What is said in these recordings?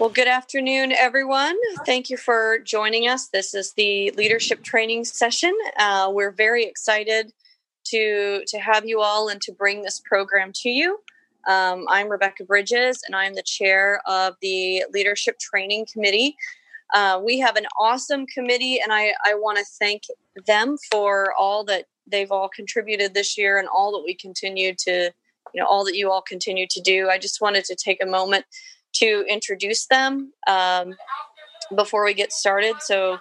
Well, good afternoon, everyone. Thank you for joining us. This is the leadership training session. Uh, we're very excited to to have you all and to bring this program to you. Um, I'm Rebecca Bridges, and I'm the chair of the leadership training committee. Uh, we have an awesome committee, and I, I want to thank them for all that they've all contributed this year and all that we continue to, you know, all that you all continue to do. I just wanted to take a moment to introduce them um, before we get started. So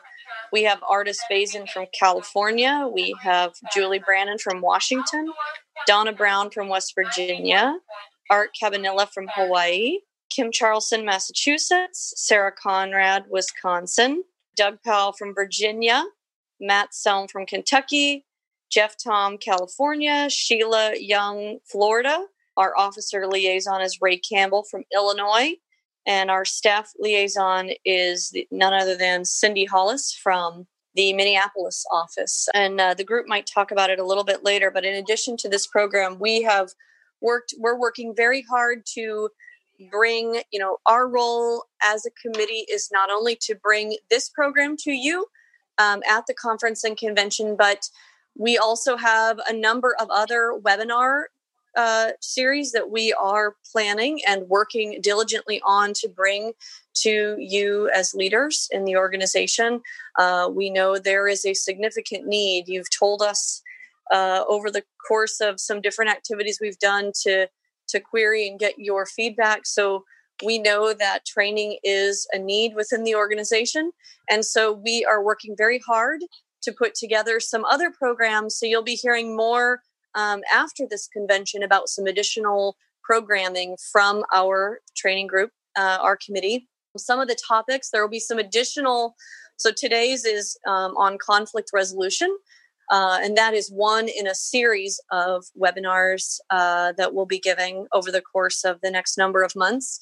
we have Ardis Bazyn from California. We have Julie Brannon from Washington, Donna Brown from West Virginia, Art Cabanilla from Hawaii, Kim Charlson, Massachusetts, Sarah Conrad, Wisconsin, Doug Powell from Virginia, Matt Selm from Kentucky, Jeff Thom, California, Sheila Young, Florida, our officer liaison is Ray Campbell from Illinois. And our staff liaison is none other than Cindy Hollis from the Minneapolis office. And uh, the group might talk about it a little bit later. But in addition to this program, we have worked, we're working very hard to bring, you know, our role as a committee is not only to bring this program to you um, at the conference and convention, but we also have a number of other webinar uh, series that we are planning and working diligently on to bring to you as leaders in the organization. Uh, we know there is a significant need. You've told us uh, over the course of some different activities we've done to to query and get your feedback. So we know that training is a need within the organization, and so we are working very hard to put together some other programs. So you'll be hearing more um, after this convention about some additional programming from our training group, uh, our committee. Some of the topics, there will be some additional. So today's is um, on conflict resolution. Uh, and that is one in a series of webinars uh, that we'll be giving over the course of the next number of months.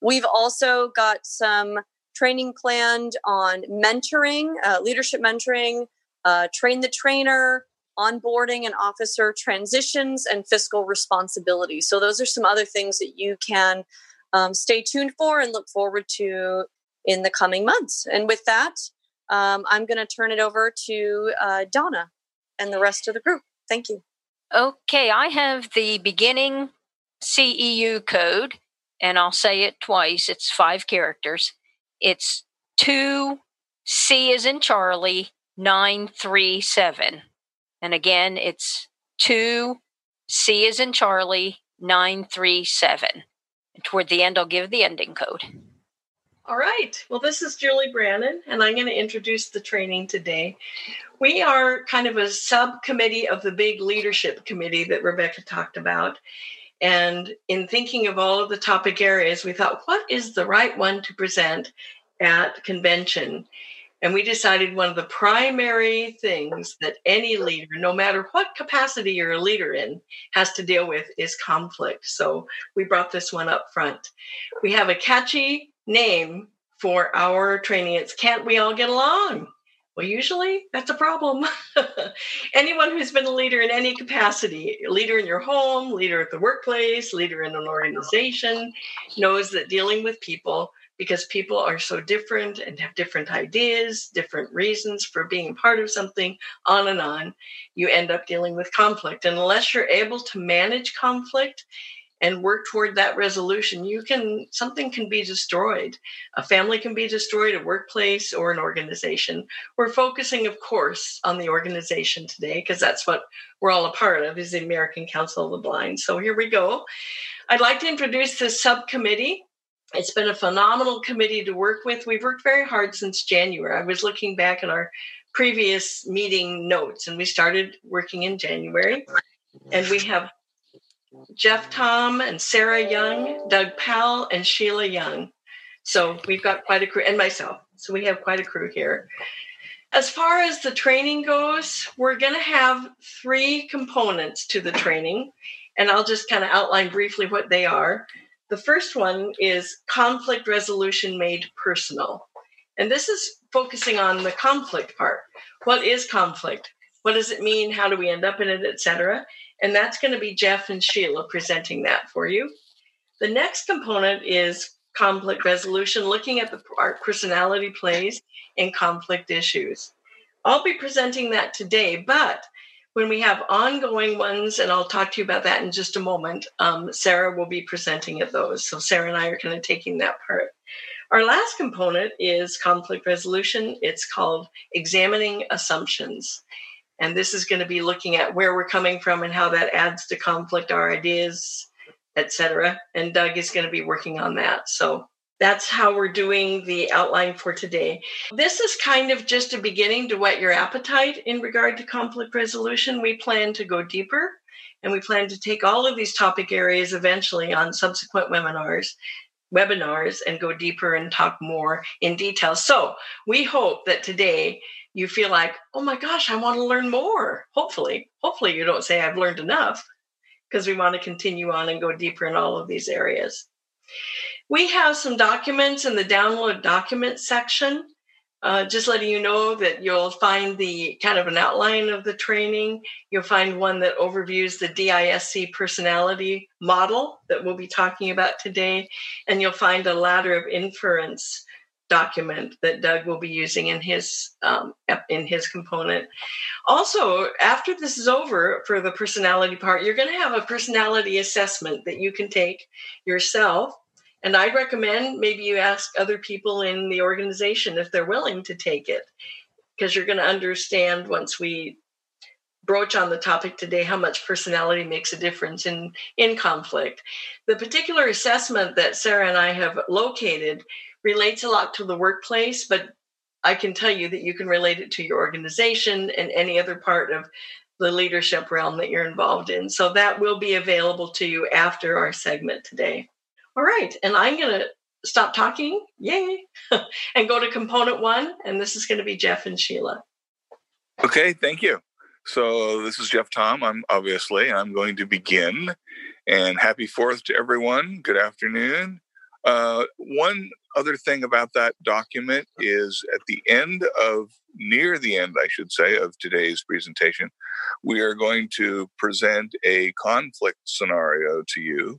We've also got some training planned on mentoring, uh, leadership mentoring, uh, train the trainer, onboarding and officer transitions, and fiscal responsibility. So, those are some other things that you can um, stay tuned for and look forward to in the coming months. And with that, um, I'm going to turn it over to uh, Donna and the rest of the group. Thank you. Okay, I have the beginning CEU code, and I'll say it twice. It's five characters. It's 2 C is in Charlie 937. And again, it's 2 C is in Charlie 937. And toward the end, I'll give the ending code. All right. Well, this is Julie Brannon, and I'm going to introduce the training today. We are kind of a subcommittee of the big leadership committee that Rebecca talked about. And in thinking of all of the topic areas, we thought, what is the right one to present at convention? And we decided one of the primary things that any leader, no matter what capacity you're a leader in, has to deal with is conflict. So we brought this one up front. We have a catchy name for our training. It's Can't We All Get Along? Well, usually that's a problem. Anyone who's been a leader in any capacity, leader in your home, leader at the workplace, leader in an organization, knows that dealing with people because people are so different and have different ideas, different reasons for being part of something, on and on. You end up dealing with conflict. And unless you're able to manage conflict and work toward that resolution, you can something can be destroyed. A family can be destroyed, a workplace or an organization. We're focusing, of course, on the organization today because that's what we're all a part of is the American Council of the Blind. So here we go. I'd like to introduce this subcommittee it's been a phenomenal committee to work with. We've worked very hard since January. I was looking back at our previous meeting notes, and we started working in January. And we have Jeff Thom and Sarah Young, Doug Powell, and Sheila Young. So we've got quite a crew, and myself. So we have quite a crew here. As far as the training goes, we're going to have three components to the training, and I'll just kind of outline briefly what they are. The first one is conflict resolution made personal. And this is focusing on the conflict part. What is conflict? What does it mean? How do we end up in it, etc.? And that's going to be Jeff and Sheila presenting that for you. The next component is conflict resolution, looking at the our personality plays in conflict issues. I'll be presenting that today, but when we have ongoing ones, and I'll talk to you about that in just a moment, um, Sarah will be presenting at those. So Sarah and I are kind of taking that part. Our last component is conflict resolution. It's called examining assumptions. And this is going to be looking at where we're coming from and how that adds to conflict, our ideas, etc. And Doug is going to be working on that. So that's how we're doing the outline for today. This is kind of just a beginning to whet your appetite in regard to conflict resolution. We plan to go deeper and we plan to take all of these topic areas eventually on subsequent webinars webinars and go deeper and talk more in detail. So, we hope that today you feel like, "Oh my gosh, I want to learn more." Hopefully, hopefully you don't say I've learned enough because we want to continue on and go deeper in all of these areas. We have some documents in the download document section. Uh, just letting you know that you'll find the kind of an outline of the training. You'll find one that overviews the DISC personality model that we'll be talking about today. And you'll find a ladder of inference document that Doug will be using in his um, in his component. Also, after this is over for the personality part, you're going to have a personality assessment that you can take yourself and I'd recommend maybe you ask other people in the organization if they're willing to take it, because you're going to understand once we broach on the topic today how much personality makes a difference in in conflict. The particular assessment that Sarah and I have located relates a lot to the workplace, but I can tell you that you can relate it to your organization and any other part of the leadership realm that you're involved in. So that will be available to you after our segment today. All right, and I'm going to stop talking, yay, and go to component one. And this is going to be Jeff and Sheila. Okay, thank you. So this is Jeff Thom. I'm obviously I'm going to begin. And happy Fourth to everyone. Good afternoon. Uh, one other thing about that document is at the end of near the end, I should say, of today's presentation, we are going to present a conflict scenario to you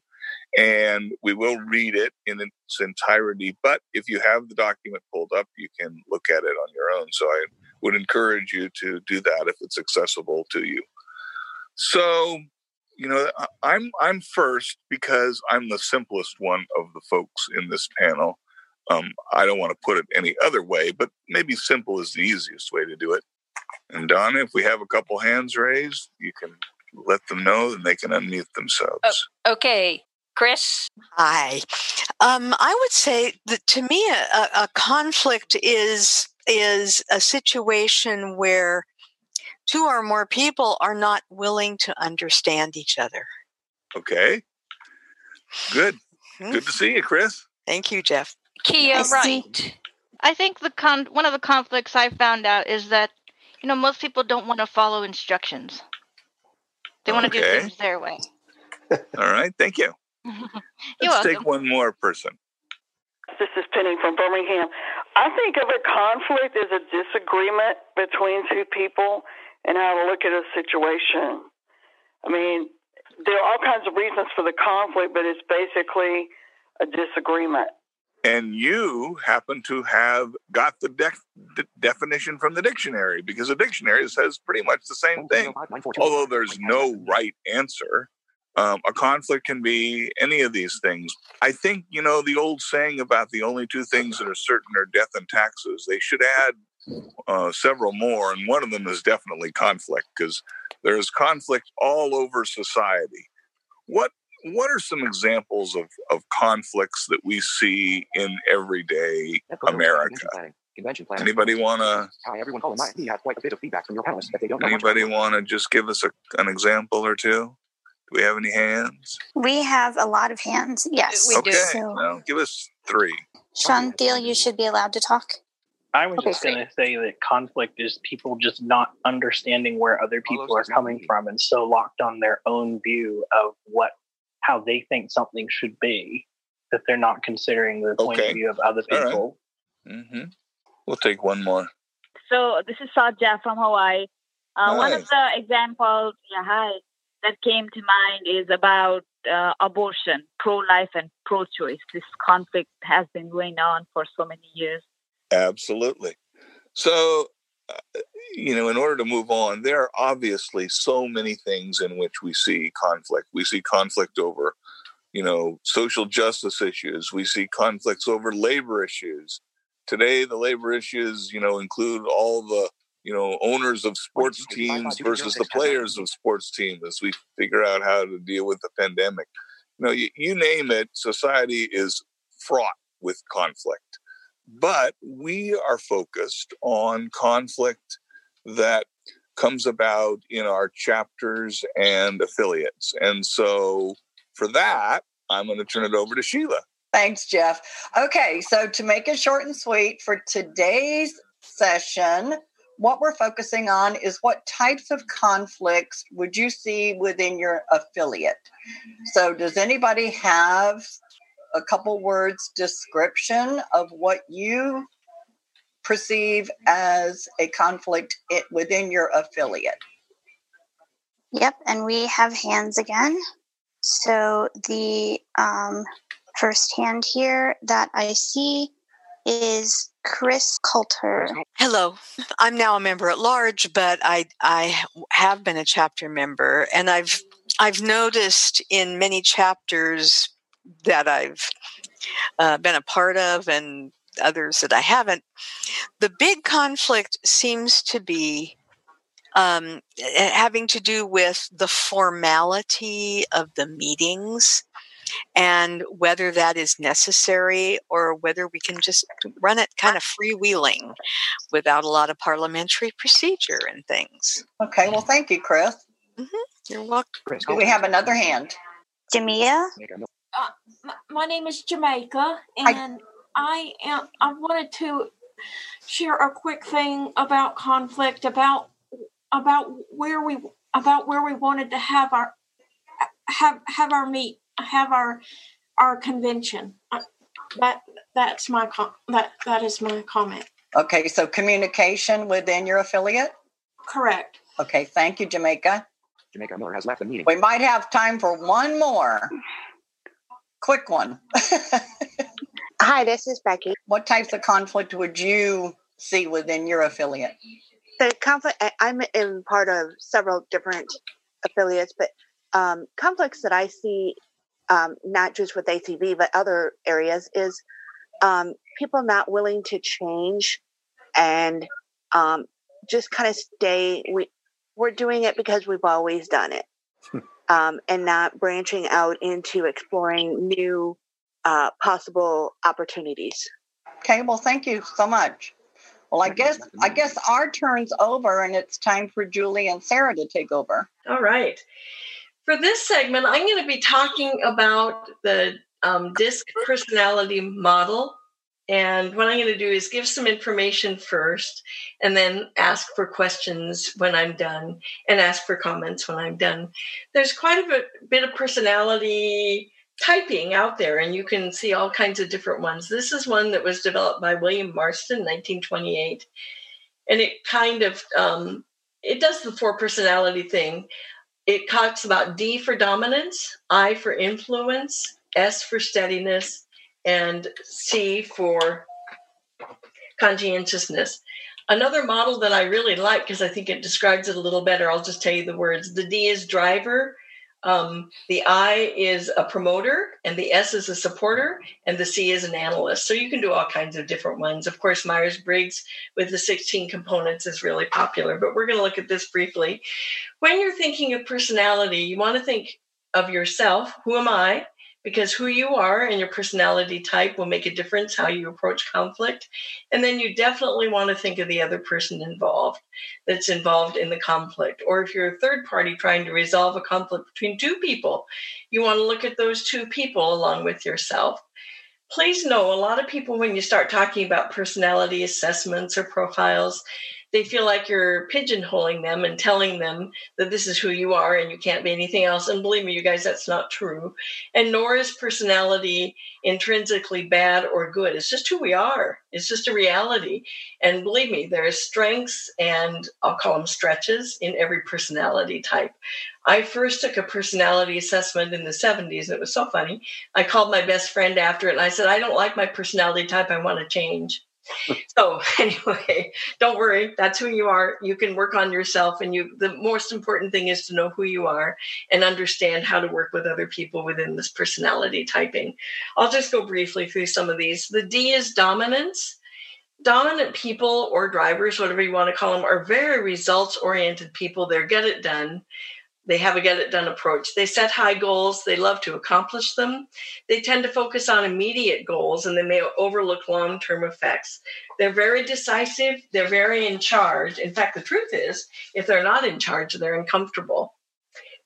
and we will read it in its entirety. But if you have the document pulled up, you can look at it on your own. So I would encourage you to do that if it's accessible to you. So, you know, I'm I'm first because I'm the simplest one of the folks in this panel. Um, I don't want to put it any other way, but maybe simple is the easiest way to do it. And Donna, if we have a couple hands raised, you can let them know and they can unmute themselves. Oh, okay. Chris? Hi. Um, I would say that to me, a, a conflict is is a situation where two or more people are not willing to understand each other. Okay. Good. Mm-hmm. Good to see you, Chris. Thank you, Jeff. Kia, nice right. I think the con- one of the conflicts I found out is that you know most people don't want to follow instructions. They want okay. to do things their way. All right. Thank you. Let's welcome. take one more person. This is Penny from Birmingham. I think of a conflict as a disagreement between two people and how to look at a situation. I mean, there are all kinds of reasons for the conflict, but it's basically a disagreement. And you happen to have got the de- de- definition from the dictionary because the dictionary says pretty much the same thing. Although there's no right answer, um, a conflict can be any of these things. I think, you know, the old saying about the only two things that are certain are death and taxes, they should add uh, several more. And one of them is definitely conflict because there's conflict all over society. What what are some examples of, of conflicts that we see in everyday America? Anybody want to? Everyone call He has quite a bit of feedback from your panelists that they don't. Anybody want to just give us a, an example or two? Do we have any hands? We have a lot of hands. Yes, we okay. do. So, well, give us three. Sean Thiel, you should be allowed to talk. I was okay, just going to say that conflict is people just not understanding where other people are coming from and so locked on their own view of what how they think something should be that they're not considering the point okay. of view of other people. Right. Mm-hmm. We'll take one more. So this is Satya from Hawaii. Uh, one of the examples, yeah, hi, that came to mind is about uh, abortion, pro life and pro choice. This conflict has been going on for so many years. Absolutely. So, uh, you know, in order to move on, there are obviously so many things in which we see conflict. We see conflict over, you know, social justice issues, we see conflicts over labor issues. Today, the labor issues, you know, include all the you know owners of sports teams versus the players of sports teams as we figure out how to deal with the pandemic. You know you, you name it society is fraught with conflict. But we are focused on conflict that comes about in our chapters and affiliates. And so for that i'm going to turn it over to sheila. Thanks jeff. Okay so to make it short and sweet for today's session what we're focusing on is what types of conflicts would you see within your affiliate? So, does anybody have a couple words description of what you perceive as a conflict within your affiliate? Yep, and we have hands again. So, the um, first hand here that I see is Chris Coulter. Hello. I'm now a member at large, but I I have been a chapter member and I've I've noticed in many chapters that I've uh, been a part of and others that I haven't, the big conflict seems to be um, having to do with the formality of the meetings and whether that is necessary or whether we can just run it kind of freewheeling without a lot of parliamentary procedure and things. Okay, well, thank you, Chris. Mm-hmm. You're welcome. Do we have another hand? Jamia? Uh, my name is Jamaica, and I, I am. I wanted to share a quick thing about conflict about about where we about where we wanted to have our have have our meet have our our convention. Uh, that that's my com- that that is my comment. Okay, so communication within your affiliate. Correct. Okay, thank you, Jamaica. Jamaica Miller has left the meeting. We might have time for one more. Quick one. Hi, this is Becky. What types of conflict would you see within your affiliate? The conflict, I'm in part of several different affiliates, but um, conflicts that I see um, not just with ACB, but other areas, is um, people not willing to change and um, just kind of stay. We we're doing it because we've always done it, hmm. um, and not branching out into exploring new uh, possible opportunities. Okay, well, thank you so much. Well, I guess I guess our turn's over, and it's time for Julie and Sarah to take over. All right. For this segment, I'm going to be talking about the um, DISC personality model. And what I'm going to do is give some information first and then ask for questions when I'm done and ask for comments when I'm done. There's quite a bit, bit of personality typing out there, and you can see all kinds of different ones. This is one that was developed by William Marston, in 1928, and it kind of um, it does the four personality thing it talks about D for dominance, I for influence, S for steadiness, and C for conscientiousness. Another model that I really like because I think it describes it a little better, I'll just tell you the words. The D is driver, um, the I is a promoter, and the S is a supporter, and the C is an analyst. So you can do all kinds of different ones. Of course, Myers Briggs with the 16 components is really popular, but we're going to look at this briefly. When you're thinking of personality, you want to think of yourself who am I? Because who you are and your personality type will make a difference how you approach conflict. And then you definitely want to think of the other person involved that's involved in the conflict. Or if you're a third party trying to resolve a conflict between two people, you want to look at those two people along with yourself. Please know a lot of people, when you start talking about personality assessments or profiles, They feel like you're pigeonholing them and telling them that this is who you are and you can't be anything else. And believe me, you guys, that's not true. And nor is personality intrinsically bad or good. It's just who we are. It's just a reality. And believe me, there are strengths and I'll call them stretches in every personality type. I first took a personality assessment in the 70s, and it was so funny. I called my best friend after it and I said, I don't like my personality type. I want to change so anyway, don't worry. That's who you are. You can work on yourself, and you. The most important thing is to know who you are and understand how to work with other people within this personality typing. I'll just go briefly through some of these. The D is dominance. Dominant people or drivers, whatever you want to call them, are very results oriented people. They're get it done. They have a get it done approach. They set high goals. They love to accomplish them. They tend to focus on immediate goals and they may overlook long term effects. They're very decisive. They're very in charge. In fact, the truth is, if they're not in charge, they're uncomfortable.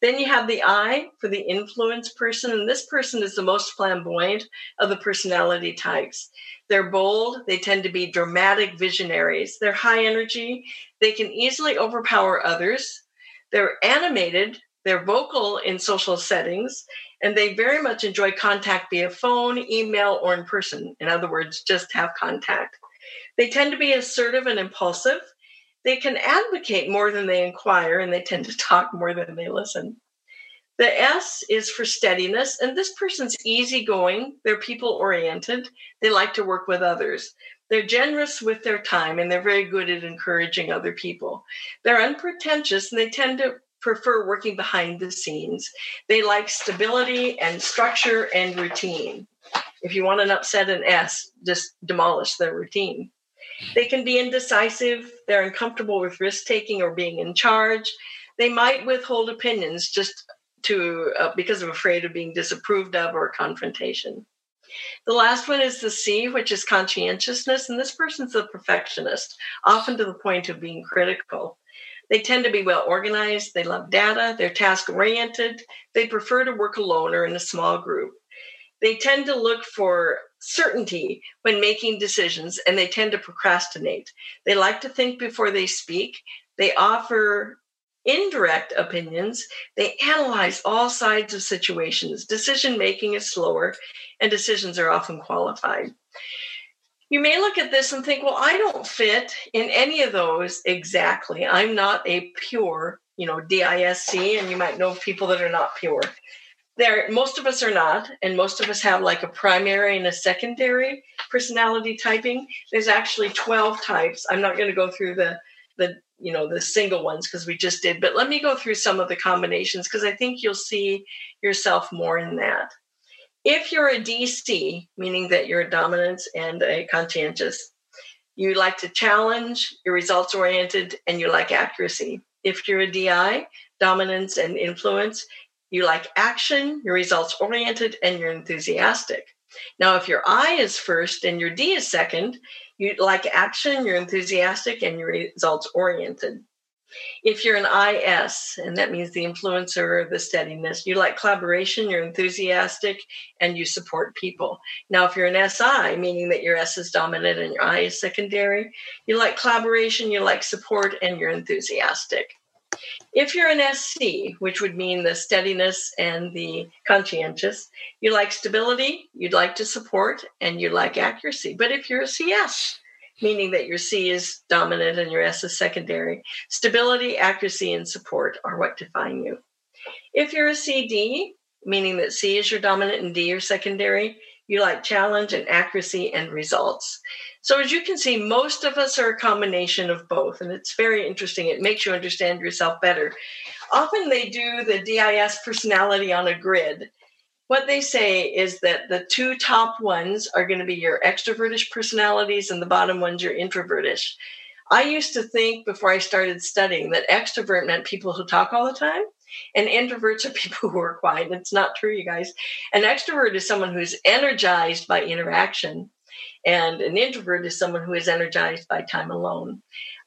Then you have the I for the influence person, and this person is the most flamboyant of the personality types. They're bold, they tend to be dramatic visionaries, they're high energy, they can easily overpower others, they're animated, they're vocal in social settings, and they very much enjoy contact via phone, email, or in person. In other words, just have contact. They tend to be assertive and impulsive. They can advocate more than they inquire, and they tend to talk more than they listen. The S is for steadiness, and this person's easygoing. They're people oriented. They like to work with others. They're generous with their time and they're very good at encouraging other people. They're unpretentious and they tend to prefer working behind the scenes. They like stability and structure and routine. If you want an upset an S, just demolish their routine. They can be indecisive, they're uncomfortable with risk taking or being in charge. They might withhold opinions just to uh, because of afraid of being disapproved of or confrontation. The last one is the C, which is conscientiousness. And this person's a perfectionist, often to the point of being critical. They tend to be well organized. They love data. They're task oriented. They prefer to work alone or in a small group. They tend to look for certainty when making decisions and they tend to procrastinate. They like to think before they speak. They offer indirect opinions. They analyze all sides of situations. Decision making is slower and decisions are often qualified. You may look at this and think, well, I don't fit in any of those exactly. I'm not a pure, you know, DISC, and you might know people that are not pure. There, most of us are not, and most of us have like a primary and a secondary personality typing. There's actually 12 types. I'm not going to go through the the you know the single ones because we just did but let me go through some of the combinations because i think you'll see yourself more in that if you're a DC, meaning that you're a dominant and a conscientious, you like to challenge, you're results oriented, and you like accuracy. If you're a DI, dominance and influence, you like action, you're results oriented, and you're enthusiastic. Now, if your I is first and your D is second, you like action, you're enthusiastic, and you're results oriented. If you're an IS, and that means the influencer, the steadiness, you like collaboration, you're enthusiastic, and you support people. Now, if you're an SI, meaning that your S is dominant and your I is secondary, you like collaboration, you like support, and you're enthusiastic. If you're an SC, which would mean the steadiness and the conscientious, you like stability, you'd like to support, and you like accuracy. But if you're a CS, meaning that your C is dominant and your S is secondary. Stability, accuracy, and support are what define you. If you're a CD, meaning that C is your dominant and D your secondary, you like challenge and accuracy and results. So, as you can see, most of us are a combination of both, and it's very interesting. It makes you understand yourself better. Often they do the DIS personality on a grid, what they say is that the two top ones are going to be your extrovertish personalities and the bottom ones your introvertish. I used to think before I started studying that extrovert meant people who talk all the time and introverts are people who are quiet. It's not true, you guys. An extrovert is someone who's energized by interaction, and an introvert is someone who is energized by time alone.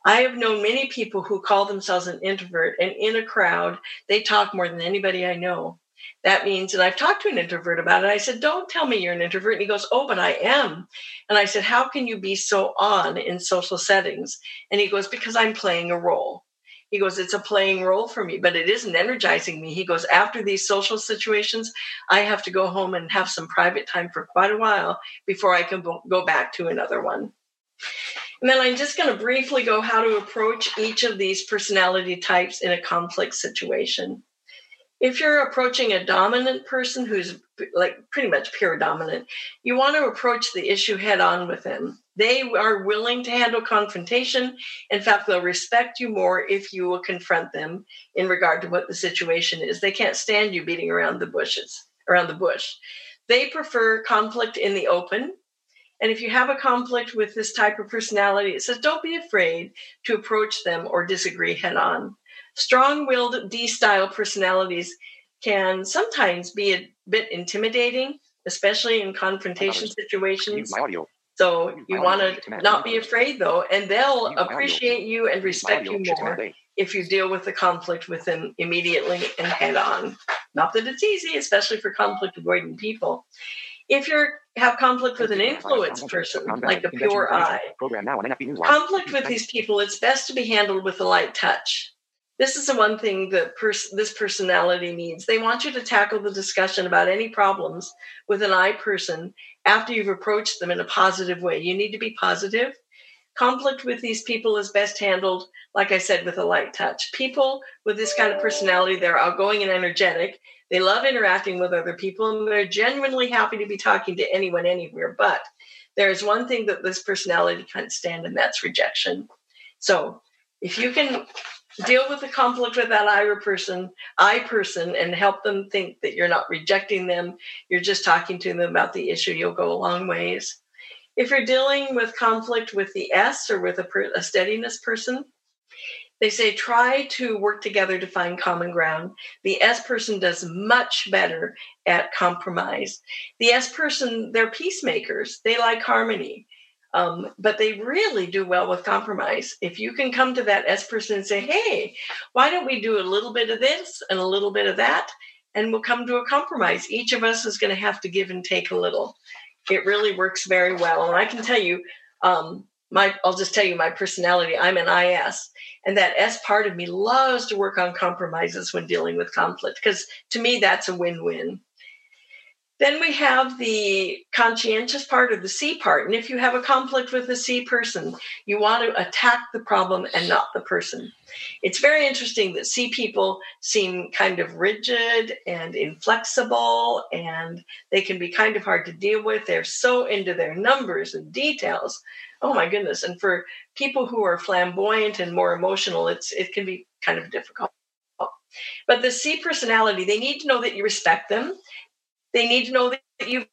I have known many people who call themselves an introvert, and in a crowd, they talk more than anybody I know that means, and I've talked to an introvert about it. I said, Don't tell me you're an introvert. And he goes, Oh, but I am. And I said, How can you be so on in social settings? And he goes, Because I'm playing a role. He goes, It's a playing role for me, but it isn't energizing me. He goes, After these social situations, I have to go home and have some private time for quite a while before I can go back to another one. And then I'm just going to briefly go how to approach each of these personality types in a conflict situation if you're approaching a dominant person who's like pretty much pure dominant, you want to approach the issue head on with them. They are willing to handle confrontation. In fact, they'll respect you more if you will confront them in regard to what the situation is. They can't stand you beating around the bushes, around the bush. They prefer conflict in the open. And if you have a conflict with this type of personality, it says don't be afraid to approach them or disagree head on. Strong willed D style personalities can sometimes be a bit intimidating, especially in confrontation situations. So you want to not be afraid though, and they'll appreciate you and respect you more if you deal with the conflict with them immediately and head on. Not that it's easy, especially for conflict avoiding people. If you have conflict with an influence person, like a pure I, conflict with these people, it's best to be handled with a light touch this is the one thing that pers- this personality needs. They want you to tackle the discussion about any problems with an I person after you've approached them in a positive way. You need to be positive. Conflict with these people is best handled, like I said, with a light touch. People with this kind of personality, they're outgoing and energetic. They love interacting with other people and they're genuinely happy to be talking to anyone anywhere. But there's one thing that this personality can't stand, and that's rejection. So if you can deal with the conflict with that I person, I person, and help them think that you're not rejecting them. You're just talking to them about the issue. You'll go a long ways. If you're dealing with conflict with the S or with a, per, a steadiness person, they say try to work together to find common ground. The S person does much better at compromise. The S person, they're peacemakers. They like harmony. Um, but they really do well with compromise. If you can come to that S person and say, hey, why don't we do a little bit of this and a little bit of that? And we'll come to a compromise. Each of us is going to have to give and take a little. It really works very well. And I can tell you, um, my I'll just tell you my personality. I'm an IS, and that S part of me loves to work on compromises when dealing with conflict because to me that's a win-win. Then we have the conscientious part or the C part. And if you have a conflict with a C person, you want to attack the problem and not the person. It's very interesting that C people seem kind of rigid and inflexible, and they can be kind of hard to deal with. They're so into their numbers and details. Oh my goodness. And for people who are flamboyant and more emotional, it's it can be kind of difficult. But the C personality, they need to know that you respect them they need to know that you've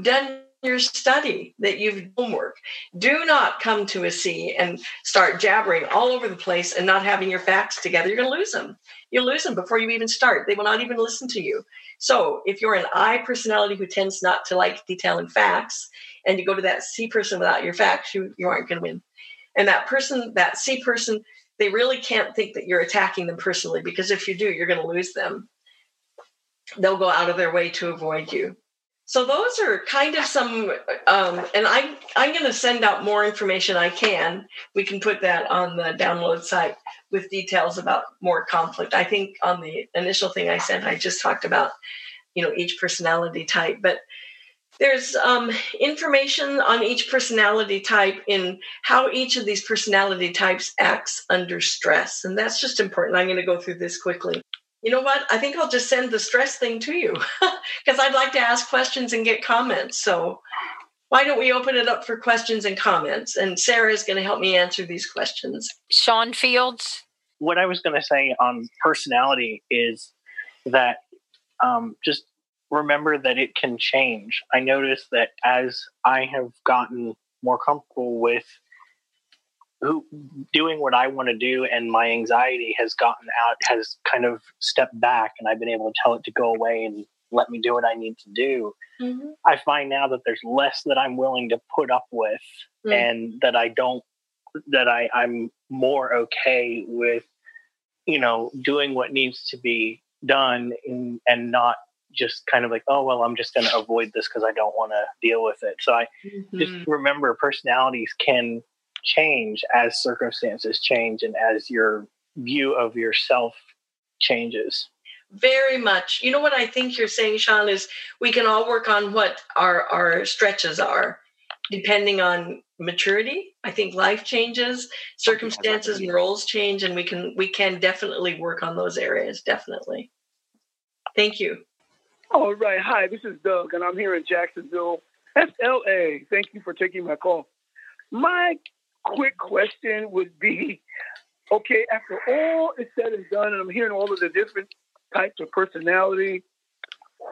done your study, that you've done homework. Do not come to a C and start jabbering all over the place and not having your facts together. You're going to lose them. You'll lose them before you even start. They will not even listen to you. So if you're an I personality who tends not to like detailing facts, and you go to that C person without your facts, you, you aren't going to win. And that person, that C person, they really can't think that you're attacking them personally because if you do, you're going to lose them they'll go out of their way to avoid you. So those are kind of some, um, and I, I'm going to send out more information I can. We can put that on the download site with details about more conflict. I think on the initial thing I sent, I just talked about, you know, each personality type, but there's um, information on each personality type in how each of these personality types acts under stress. And that's just important. I'm going to go through this quickly you know what? I think I'll just send the stress thing to you because I'd like to ask questions and get comments. So why don't we open it up for questions and comments? And Sarah is going to help me answer these questions. Sean Fields. What I was going to say on personality is that um, just remember that it can change. I notice that as I have gotten more comfortable with who doing what I want to do and my anxiety has gotten out has kind of stepped back and I've been able to tell it to go away and let me do what I need to do. Mm-hmm. I find now that there's less that I'm willing to put up with mm-hmm. and that I don't that I, I'm more okay with, you know, doing what needs to be done in, and not just kind of like, oh, well, I'm just going to avoid this because I don't want to deal with it. So I mm-hmm. just remember personalities can change as circumstances change and as your view of yourself changes. Very much. You know what I think you're saying, Sean, is we can all work on what our, our stretches are depending on maturity. I think life changes, circumstances and roles change, and we can we can definitely work on those areas. Definitely. Thank you. All right. Hi, this is Doug, and I'm here in Jacksonville, FLA. Thank you for taking my call. My quick question would be okay, after all is said and done, and I'm hearing all of the different types of personality,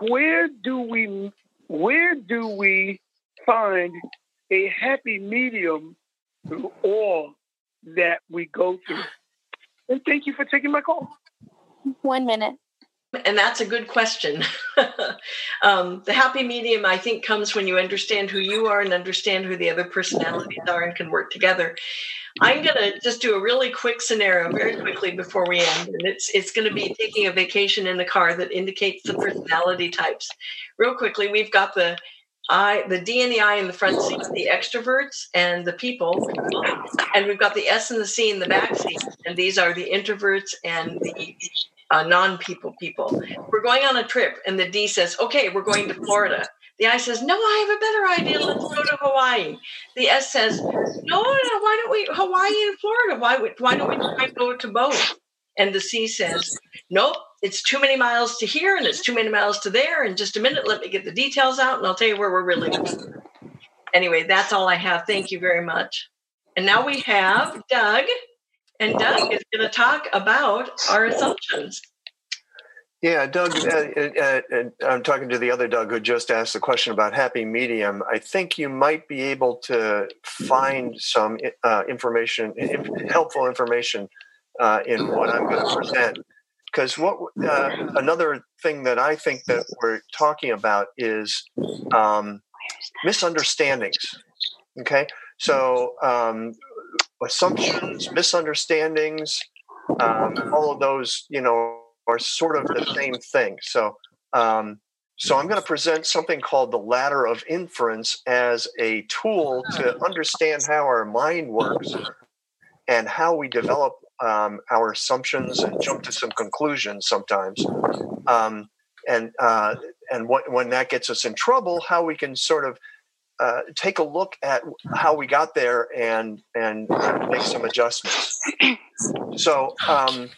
where do we where do we find a happy medium through all that we go through? And thank you for taking my call. One minute. And that's a good question. um, the happy medium, I think, comes when you understand who you are and understand who the other personalities are and can work together. I'm going to just do a really quick scenario very quickly before we end. And it's, it's going to be taking a vacation in the car that indicates the personality types. Real quickly, we've got the I, the D and the I in the front seat, the extroverts and the people, and we've got the S and the C in the back seat, and these are the introverts and the uh, non-people people. We're going on a trip, and the D says, "Okay, we're going to Florida." The I says, "No, I have a better idea. Let's go to Hawaii." The S says, "No, no, why don't we Hawaii and Florida? Why why don't we try to go to both?" And the C says, "Nope, it's too many miles to here, and it's too many miles to there. In just a minute, let me get the details out, and I'll tell you where we're really going." Anyway, that's all I have. Thank you very much. And now we have Doug. And Doug is going to talk about our assumptions. Yeah, Doug, uh, uh, uh, I'm talking to the other Doug who just asked the question about happy medium. I think you might be able to find some uh, information, helpful information uh, in what I'm going to present. Because what uh, another thing that I think that we're talking about is um, misunderstandings. Okay, so um, assumptions, misunderstandings, um, all of those, you know, are sort of the same thing. So, um, so I'm going to present something called the ladder of inference as a tool to understand how our mind works and how we develop um, our assumptions and jump to some conclusions sometimes. Um, and uh, and what, when that gets us in trouble, how we can sort of uh, take a look at how we got there and and make some adjustments. So, um,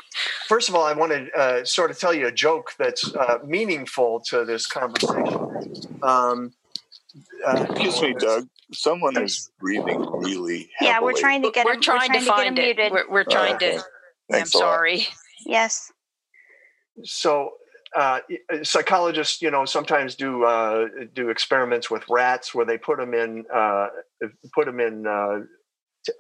first of all, I want to uh, sort of tell you a joke that's uh, meaningful to this conversation. Um, uh, Excuse me, Doug. Someone is breathing really heavily. Yeah, we're trying to get. We're, him, trying, we're trying, to, to find it. We're, we're, trying to. I'm sorry. Yes. So uh, uh, psychologists, you know, sometimes do uh, do experiments with rats where they put them in uh, put them in uh,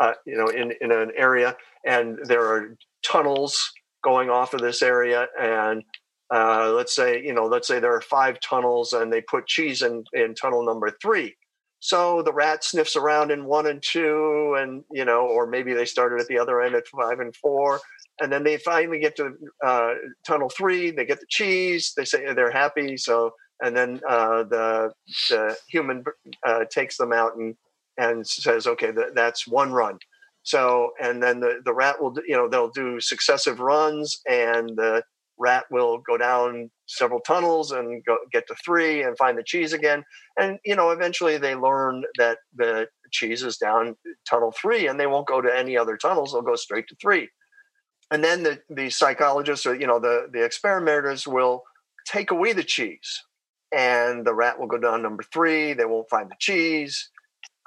uh, you know in in an area, and there are tunnels going off of this area, and let's say you know let's say there are five tunnels, and they put cheese in in tunnel number three. So the rat sniffs around in one and two, and you know, or maybe they started at the other end at five and four, and then they finally get to uh, tunnel three. They get the cheese. They say they're happy. So and then uh, the the human uh, takes them out and and says, okay, th- that's one run. So and then the the rat will you know they'll do successive runs and the rat will go down several tunnels and go, get to three and find the cheese again. And you know eventually they learn that the cheese is down tunnel three and they won't go to any other tunnels. They'll go straight to three and then the, the psychologists or you know the, the experimenters will take away the cheese. And the rat will go down number three. They won't find the cheese.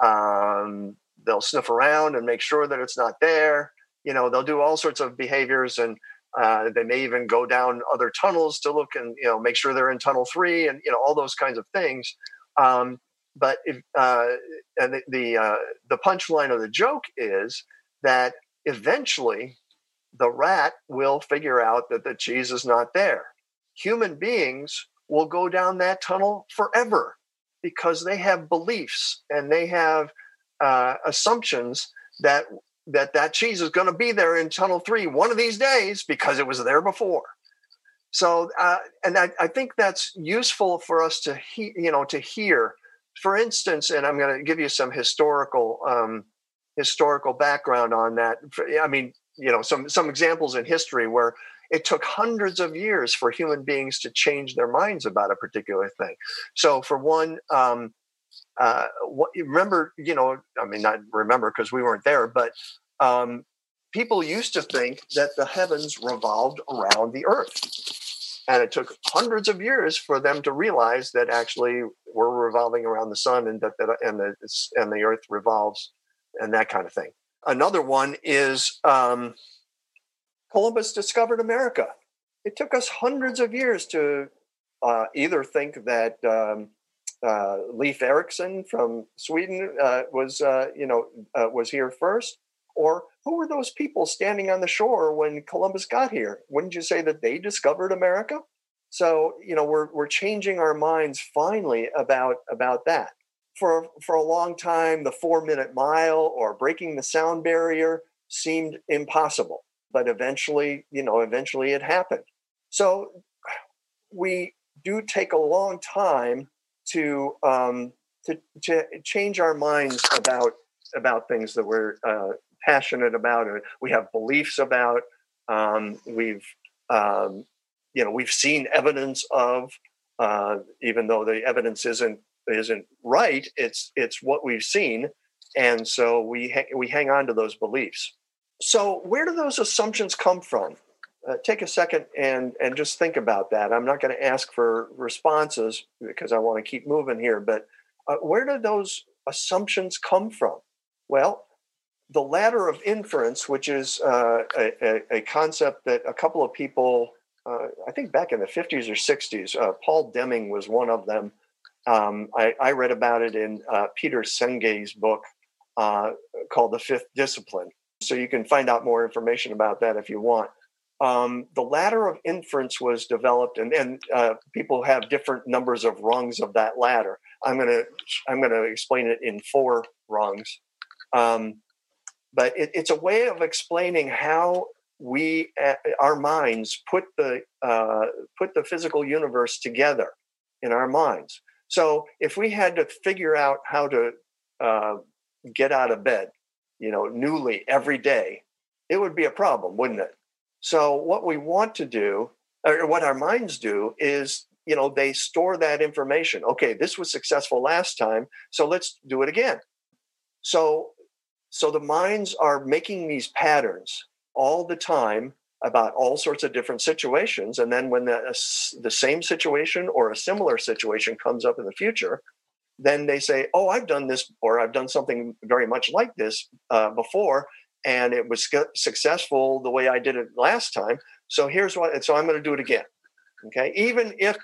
Um, they'll sniff around and make sure that it's not there. You know they'll do all sorts of behaviors and uh, they may even go down other tunnels to look and you know make sure they're in tunnel three and you know all those kinds of things. Um, but if, uh, and the the, uh, the punchline of the joke is that eventually the rat will figure out that the cheese is not there. Human beings will go down that tunnel forever because they have beliefs and they have uh, assumptions that that that cheese is going to be there in tunnel three one of these days because it was there before. So, uh, and I, I, think that's useful for us to he, you know to hear. For instance, and I'm going to give you some historical um, historical background on that. I mean, you know, some some examples in history where it took hundreds of years for human beings to change their minds about a particular thing. So, for one, um, uh, what remember, you know, I mean, not remember because we weren't there, but um, people used to think that the heavens revolved around the earth. And it took hundreds of years for them to realize that actually we're revolving around the sun and that, that and the and the earth revolves and that kind of thing. Another one is um, Columbus discovered America. It took us hundreds of years to uh, either think that um, uh, Leif Erikson from Sweden uh, was, uh, you know, uh, was here first, or who were those people standing on the shore when Columbus got here? Wouldn't you say that they discovered America? So, you know, we're, we're changing our minds finally about, about that. For, for a long time, the four minute mile or breaking the sound barrier seemed impossible, but eventually, you know, eventually it happened. So we do take a long time to um, to, to change our minds about about things that we're uh, passionate about and we have beliefs about. Um, we've um, you know we've seen evidence of, uh, even though the evidence isn't isn't right. It's it's what we've seen, and so we ha- we hang on to those beliefs. So where do those assumptions come from? uh, take a second and and just think about that. I'm not going to ask for responses because I want to keep moving here. But uh, where do those assumptions come from? Well, the ladder of inference, which is uh, a, a, concept that a couple of people, uh, I think back in the 50s or 60s, uh, Paul Deming was one of them. Um, I, I, read about it in uh, Peter Senge's book called The Fifth Discipline. So you can find out more information about that if you want um, the ladder of inference was developed, and, and uh, people have different numbers of rungs of that ladder. I'm gonna I'm gonna explain it in four rungs, um, but it, it's a way of explaining how we uh, our minds put the uh, put the physical universe together in our minds. So if we had to figure out how to uh, get out of bed, you know, newly every day, it would be a problem, wouldn't it? So what we want to do, or what our minds do, is you know they store that information. Okay, this was successful last time, so let's do it again. So so the minds are making these patterns all the time about all sorts of different situations, and then when the the same situation or a similar situation comes up in the future, then they say, "Oh, I've done this, or I've done something very much like this uh, before," and it was successful the way I did it last time. So here's what, and so I'm going to do it again. Okay. Even if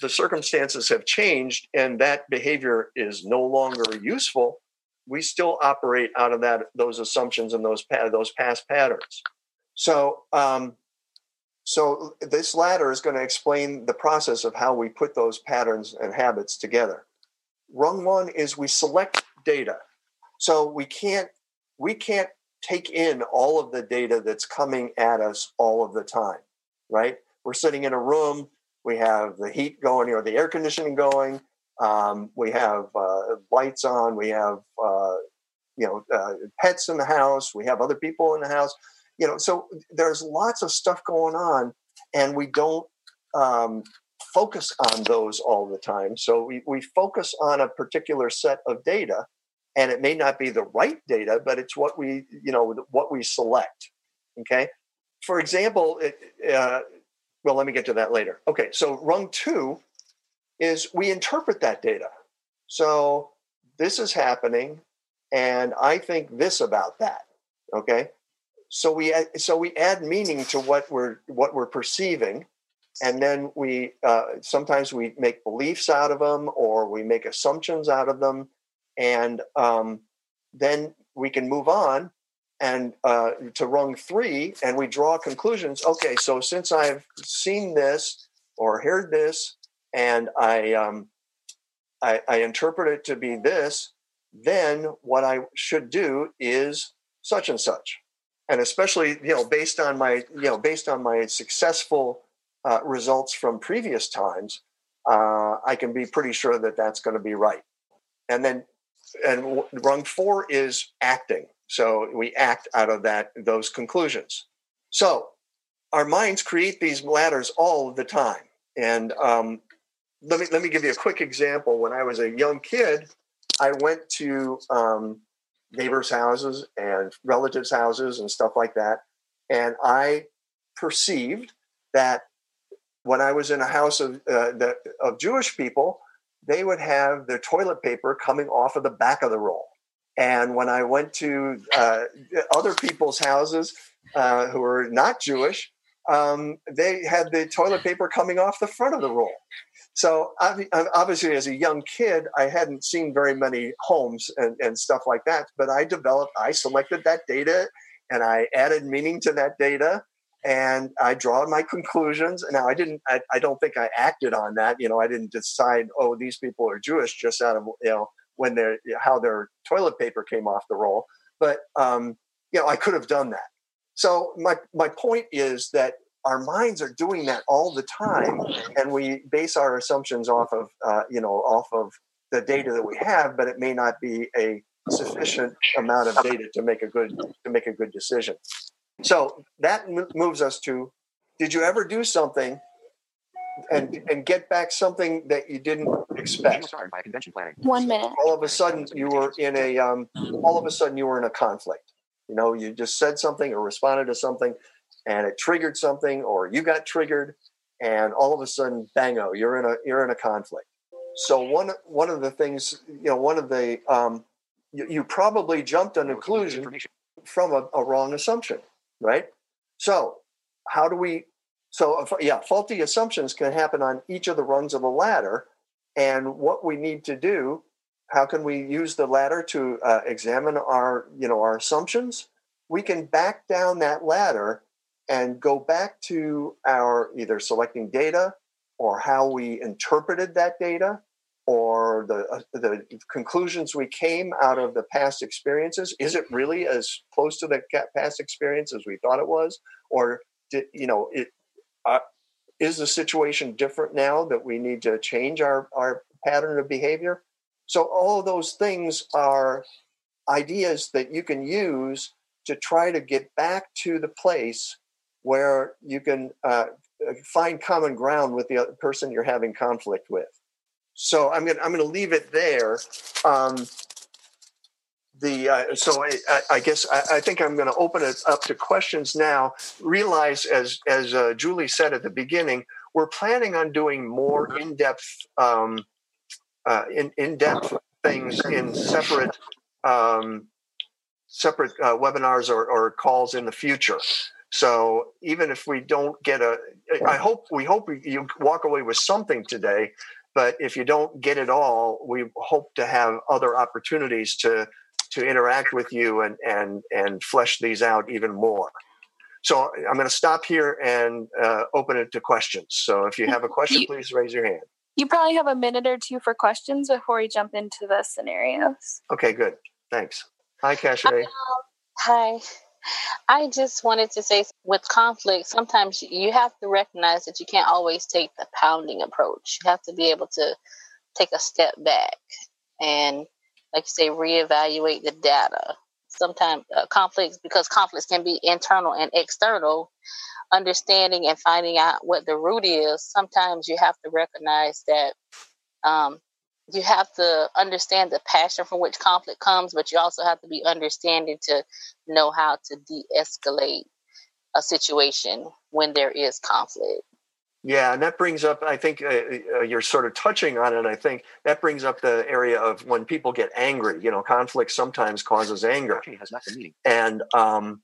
the circumstances have changed and that behavior is no longer useful, we still operate out of that those assumptions and those those past patterns. So, um, so this ladder is going to explain the process of how we put those patterns and habits together. Rung one is we select data. So we can't we can't take in all of the data that's coming at us all of the time, right? We're sitting in a room, we have the heat going or the air conditioning going, um, we have uh, lights on, we have uh, you know uh, pets in the house, we have other people in the house, you know. So there's lots of stuff going on, and we don't um, focus on those all the time. So we we focus on a particular set of data, and it may not be the right data but it's what we you know what we select okay for example it, uh, well let me get to that later okay so rung two is we interpret that data so this is happening and i think this about that okay so we so we add meaning to what we're what we're perceiving. And then we uh, sometimes we make beliefs out of them or we make assumptions out of them and um, then we can move on and uh, to rung three and we draw conclusions. Okay so since i've seen this or heard this and i um, I, I interpret it to be this then what i should do is such and such and especially you know based on my you know based on my successful uh, results from previous times, uh, I can be pretty sure that that's going to be right. And then, and rung four is acting. So we act out of that those conclusions. So our minds create these ladders all the time. And um, let me let me give you a quick example. When I was a young kid, I went to um, neighbors' houses and relatives' houses and stuff like that, and I perceived that when I was in a house of uh, the, of Jewish people, they would have their toilet paper coming off of the back of the roll. And when I went to uh, other people's houses uh, who were not Jewish, um, they had the toilet paper coming off the front of the roll. So obviously, as a young kid, I hadn't seen very many homes and, and stuff like that. But I developed, I selected that data, and I added meaning to that data, and I draw my conclusions. Now, I didn't, I, I don't think I acted on that. You know, I didn't decide, oh, these people are Jewish just out of you know when they're how their toilet paper came off the roll. But um, you know, I could have done that. So my my point is that our minds are doing that all the time, and we base our assumptions off of uh, you know off of the data that we have, but it may not be a sufficient amount of data to make a good to make a good decision. So that moves us to: Did you ever do something and and get back something that you didn't expect? One minute. All of a sudden, you were in a um, all of a sudden you were in a conflict. You know, you just said something or responded to something and it triggered something or you got triggered and all of a sudden bango you're in a you're in a conflict. So one one of the things you know one of the um, you, you probably jumped an conclusion from a, a, wrong assumption right? So how do we so uh, yeah faulty assumptions can happen on each of the rungs of the ladder and what we need to do how can we use the ladder to uh, examine our you know our assumptions? We can back down that ladder and go back to our either selecting data or how we interpreted that data or the uh, the conclusions we came out of the past experiences. Is it really as close to the past experience as we thought it was? Or did you know it uh, is the situation different now that we need to change our our pattern of behavior? So all those things are ideas that you can use to try to get back to the place where you can uh, find common ground with the person you're having conflict with. So I'm going I'm to leave it there. Um, the uh, so I, I guess I, I, think I'm going to open it up to questions now. Realize as as uh, Julie said at the beginning, we're planning on doing more in depth um, uh, in in depth things in separate um, separate uh, webinars or, or calls in the future. So even if we don't get a, I hope we hope you walk away with something today. But if you don't get it all, we hope to have other opportunities to to interact with you and and and flesh these out even more. So I'm going to stop here and uh, open it to questions. So if you have a question, you, please raise your hand. You probably have a minute or two for questions before we jump into the scenarios. Okay, good. Thanks. Hi, Cashay. hi. I just wanted to say with conflict, sometimes you have to recognize that you can't always take the pounding approach. You have to be able to take a step back and, like you say, reevaluate the data. Sometimes uh, conflicts, because conflicts can be internal and external, understanding and finding out what the root is, sometimes you have to recognize that um, you have to understand the passion from which conflict comes, but you also have to be understanding to know how to de-escalate a situation when there is conflict. Yeah, and that brings up, I think uh, uh, you're sort of touching on it. I think that brings up the area of when people get angry. You know, conflict sometimes causes anger. Okay, has nothing meaning. And um,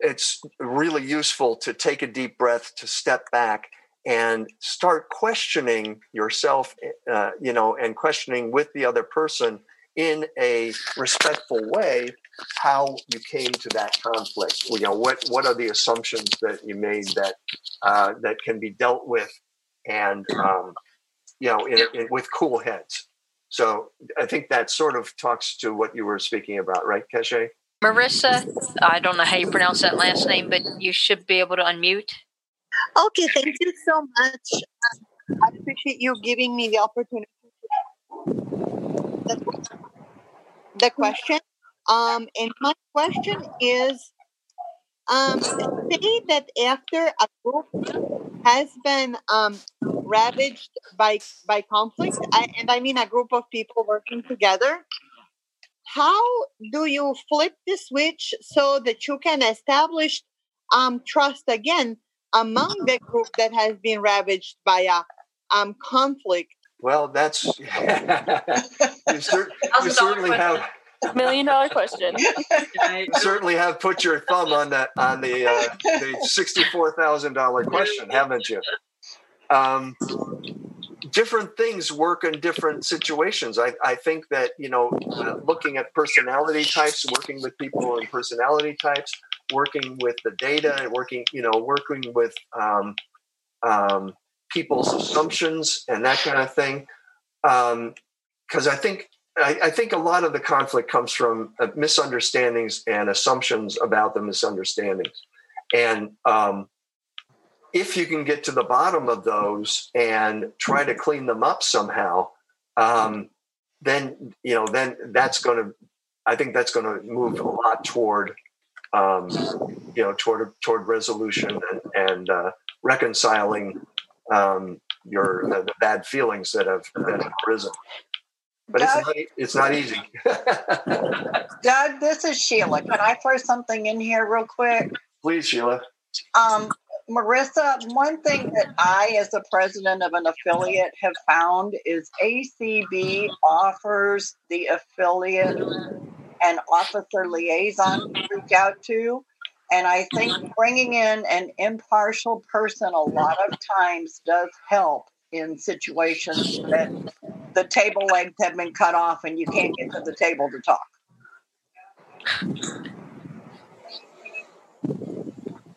it's really useful to take a deep breath, to step back, and start questioning yourself, uh, you know, and questioning with the other person in a respectful way how you came to that conflict. You know, what what are the assumptions that you made that uh, that can be dealt with, and um, you know, in, in, with cool heads. So I think that sort of talks to what you were speaking about, right, Keshe? Marissa, I don't know how you pronounce that last name, but you should be able to unmute. Okay, thank you so much. I appreciate you giving me the opportunity. The, the question, um, and my question is, um, say that after a group has been um, ravaged by by conflict, I, and I mean a group of people working together, how do you flip the switch so that you can establish um, trust again among the group that has been ravaged by a um, conflict? Well, that's you, cer- you certainly have million dollar question. you certainly have put your thumb on that on the uh, the sixty four thousand dollar question, haven't you? Um, different things work in different situations. I, I think that you know, uh, looking at personality types, working with people in personality types, working with the data, and working you know, working with um, um, people's assumptions and that kind of thing. Because I think I, I, think a lot of the conflict comes from uh, misunderstandings and assumptions about the misunderstandings, and um, if you can get to the bottom of those and try to clean them up somehow, um, then you know then that's going to I think that's going to move a lot toward um, you know toward toward resolution and, and uh, reconciling um, your the, the, bad feelings that have that have arisen. But Doug, it's not it's not easy. Doug, this is Sheila. Can I throw something in here real quick? Please, Sheila. Um, Marissa, one thing that I, as the president of an affiliate, have found is ACB offers the affiliate an officer liaison to reach out to. And I think bringing in an impartial person a lot of times does help in situations that the table legs have been cut off and you can't get to the table to talk.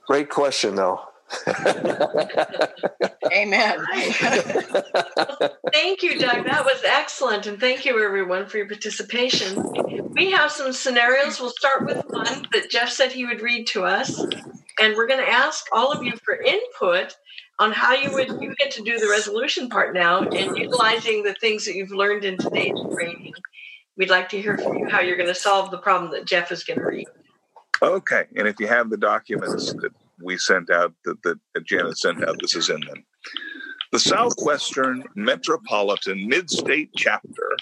Great question, though. Amen. thank you, Doug. That was excellent. And thank you, everyone, for your participation. We have some scenarios. We'll start with one that Jeff said he would read to us. And we're going to ask all of you for input on how you would you get to do the resolution part now and utilizing the things that you've learned in today's training. We'd like to hear from you how you're going to solve the problem that Jeff is going to read. Okay. And if you have the documents that we sent out, that, that Janet sent out, this is in them. The Southwestern Metropolitan Mid State Chapter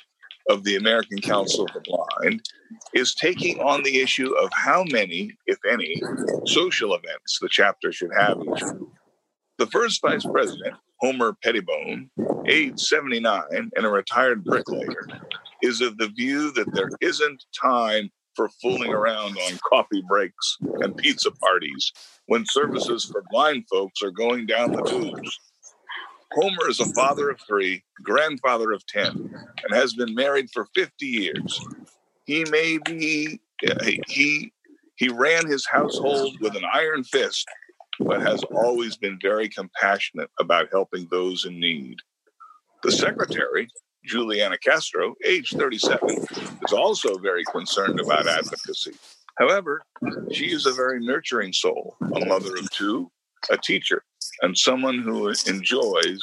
of the American Council of the Blind is taking on the issue of how many, if any, social events the chapter should have each year. The first vice president, Homer Pettibone, age 79 and a retired bricklayer, is of the view that there isn't time for fooling around on coffee breaks and pizza parties when services for blind folks are going down the tubes. Homer is a father of three, grandfather of 10, and has been married for 50 years. He may be, he, he ran his household with an iron fist but has always been very compassionate about helping those in need. The secretary, Juliana Castro, age 37, is also very concerned about advocacy. However, she is a very nurturing soul, a mother of two, a teacher, and someone who enjoys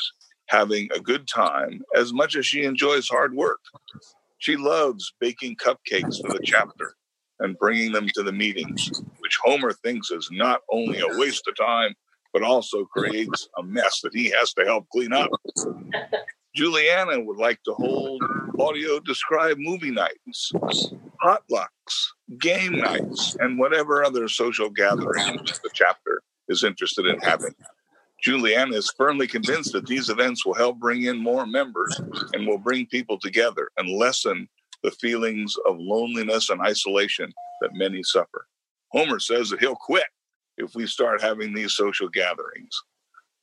having a good time as much as she enjoys hard work. She loves baking cupcakes for the chapter and bringing them to the meetings, which Homer thinks is not only a waste of time, but also creates a mess that he has to help clean up. Juliana would like to hold audio described movie nights, potlucks, game nights, and whatever other social gatherings the chapter is interested in having. Juliana is firmly convinced that these events will help bring in more members and will bring people together and lessen the feelings of loneliness and isolation that many suffer. Homer says that he'll quit if we start having these social gatherings.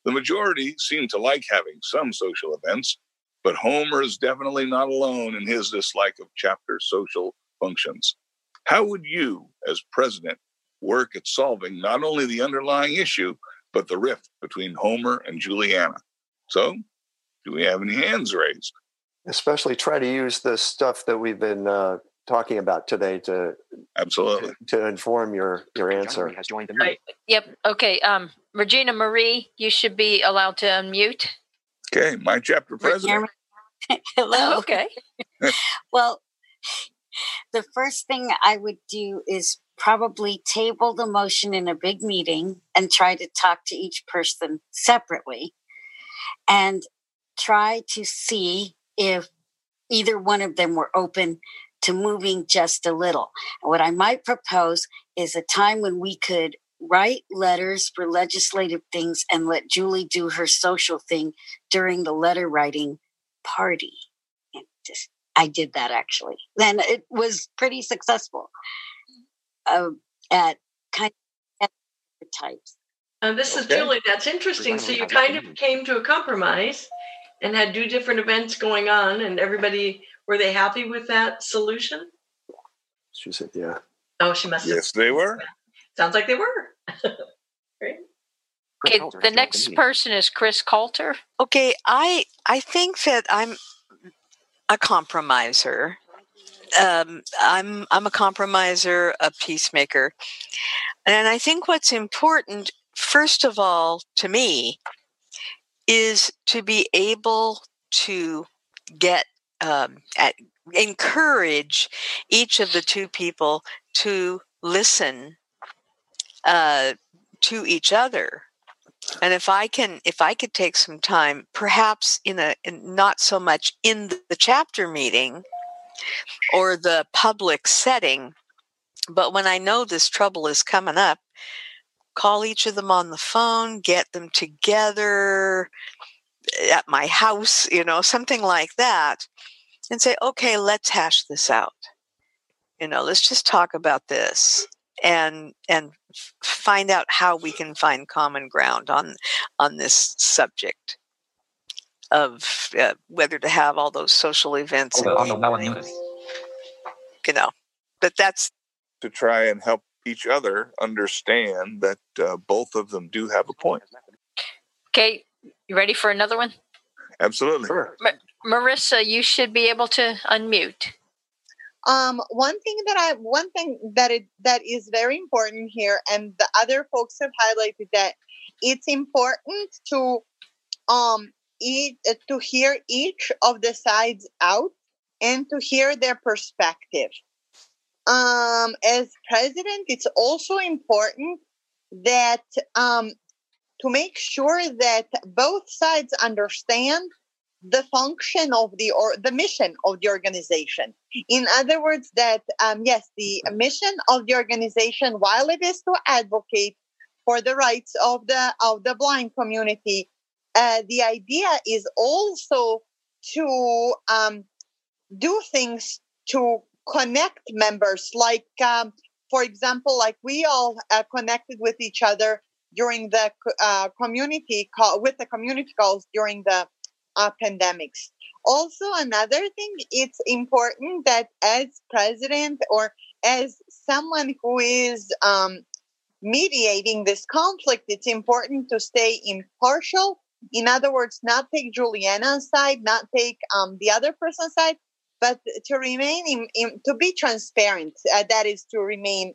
The majority seem to like having some social events, but Homer is definitely not alone in his dislike of chapter social functions. How would you, as president, work at solving not only the underlying issue, but the rift between Homer and Juliana? So, do we have any hands raised? especially try to use the stuff that we've been uh, talking about today to absolutely to, to inform your your answer. Has joined the meeting. Yep. Okay. Um, Regina Marie, you should be allowed to unmute. Okay, my chapter president. Hello. okay. well, the first thing I would do is probably table the motion in a big meeting and try to talk to each person separately and try to see if either one of them were open to moving just a little. What I might propose is a time when we could write letters for legislative things and let Julie do her social thing during the letter writing party. And just, I did that actually. Then it was pretty successful uh, at kind of types. And this is Julie. That's interesting. So you kind of came to a compromise and had two different events going on, and everybody were they happy with that solution? She said, "Yeah." Oh, she must. Yes, they were. Sounds like they were. Great. Okay, the next person is Chris Coulter. Okay, I I think that I'm a compromiser. Um, I'm I'm a compromiser, a peacemaker, and I think what's important, first of all, to me, is to be able to get um, at, encourage each of the two people to listen uh, to each other and if i can if i could take some time perhaps in a in not so much in the chapter meeting or the public setting but when i know this trouble is coming up call each of them on the phone get them together eh, at my house you know something like that and say okay let's hash this out. You know let's just talk about this and and find out how we can find common ground on on this subject of uh, whether to have all those social events. Oh, and, you know, but that's to try and help each other understand that uh, both of them do have a point. Okay, you ready for another one? Absolutely. Sure. Marissa, you should be able to unmute. Um, one thing that I, one thing that it that is very important here, and the other folks have highlighted that it's important to um eat to hear each of the sides out and to hear their perspective. Um, as president, it's also important that um, to make sure that both sides understand the function of the or the mission of the organization. In other words that um, yes the mission of the organization while it is to advocate for the rights of the of the blind community uh, the idea is also to um, do things to connect members. Like um, for example like we all uh, connected with each other during the uh, community call with the community calls during the uh, pandemics. Also, another thing, it's important that as president or as someone who is um, mediating this conflict, it's important to stay impartial. In other words, not take Juliana's side, not take um, the other person's side, but to remain in, in to be transparent. Uh, that is to remain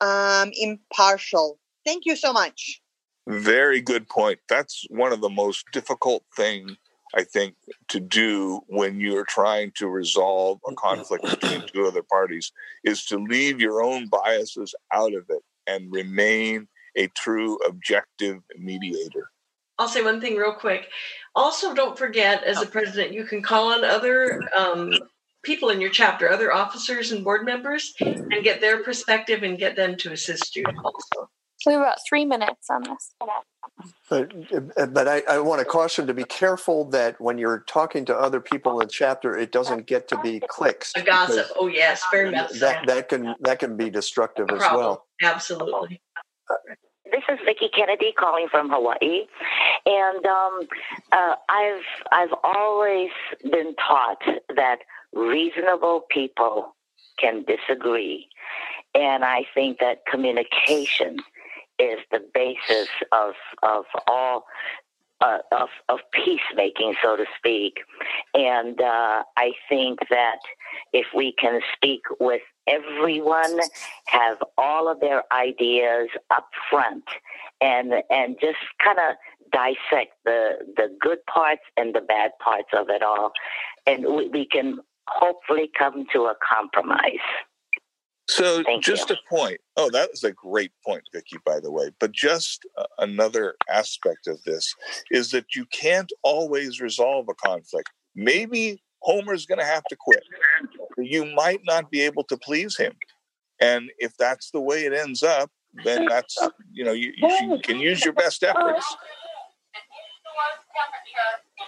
um, impartial. Thank you so much. Very good point. That's one of the most difficult things I think, to do when you're trying to resolve a conflict between two other parties is to leave your own biases out of it and remain a true objective mediator. I'll say one thing real quick. Also, don't forget, as a president, you can call on other um, people in your chapter, other officers and board members, and get their perspective and get them to assist you also. We have about three minutes on this. But, but I, I, want to caution to be careful that when you're talking to other people in the chapter, it doesn't get to be cliques. A gossip. Oh yes, very much. That that can that can be destructive as well. Absolutely. This is Vicki Kennedy calling from Hawaii, and um, uh, I've I've always been taught that reasonable people can disagree, and I think that communication is the basis of of all uh, of of peacemaking, so to speak. And uh, I think that if we can speak with everyone, have all of their ideas up front, and and just kind of dissect the the good parts and the bad parts of it all, and we, we can hopefully come to a compromise. So, Thank just you. a point. Oh, that was a great point, Vicki, by the way. But just uh, another aspect of this is that you can't always resolve a conflict. Maybe Homer's going to have to quit. You might not be able to please him. And if that's the way it ends up, then that's, you know, you, you can use your best efforts.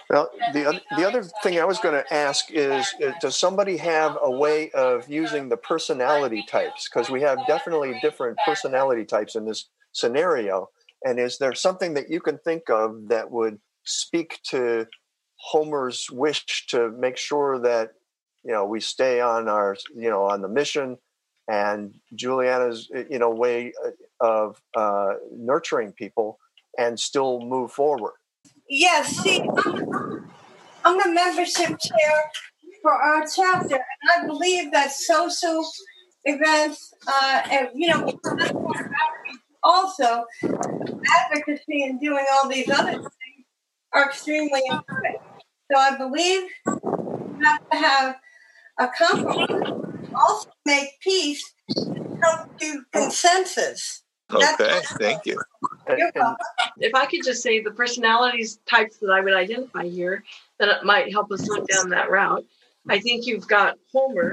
Well, the other, the other thing I was going to ask is, uh, does somebody have a way of using the personality types? Because we have definitely different personality types in this scenario. And is there something that you can think of that would speak to Homer's wish to make sure that you know we stay on our you know on the mission, and Juliana's you know way of uh, nurturing people and still move forward? Yes, see, I'm, the membership chair for our chapter, and I believe that social events, uh, and you know, also advocacy and doing all these other things are extremely important. So I believe you have to have a compromise, also make peace, come to consensus. Okay, thank you. If I could just say the personalities types that I would identify here that might help us look down that route. I think you've got Homer.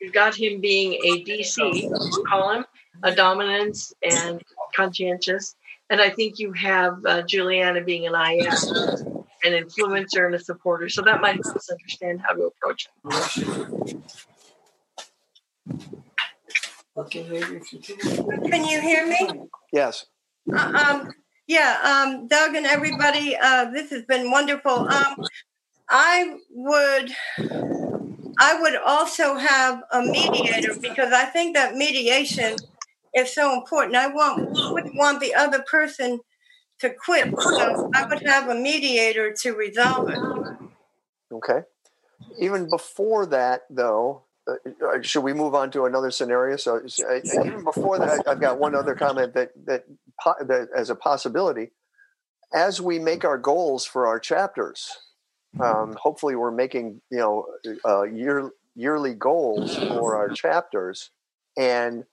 You've got him being a DC, we'll call him a dominance and conscientious. And I think you have uh, Juliana being an IS, an influencer and a supporter. So that might help us understand how to approach it. Can you hear me? Yes. Uh, um, yeah, um, Doug and everybody, uh, this has been wonderful. Um, I would, I would also have a mediator because I think that mediation is so important. I want wouldn't want the other person to quit, so I would have a mediator to resolve it. Okay. Even before that, though, uh, uh, should we move on to another scenario? So, uh, even before that, I've got one other comment that that, that as a possibility. As we make our goals for our chapters, um, hopefully, we're making you know uh, year yearly goals for our chapters, and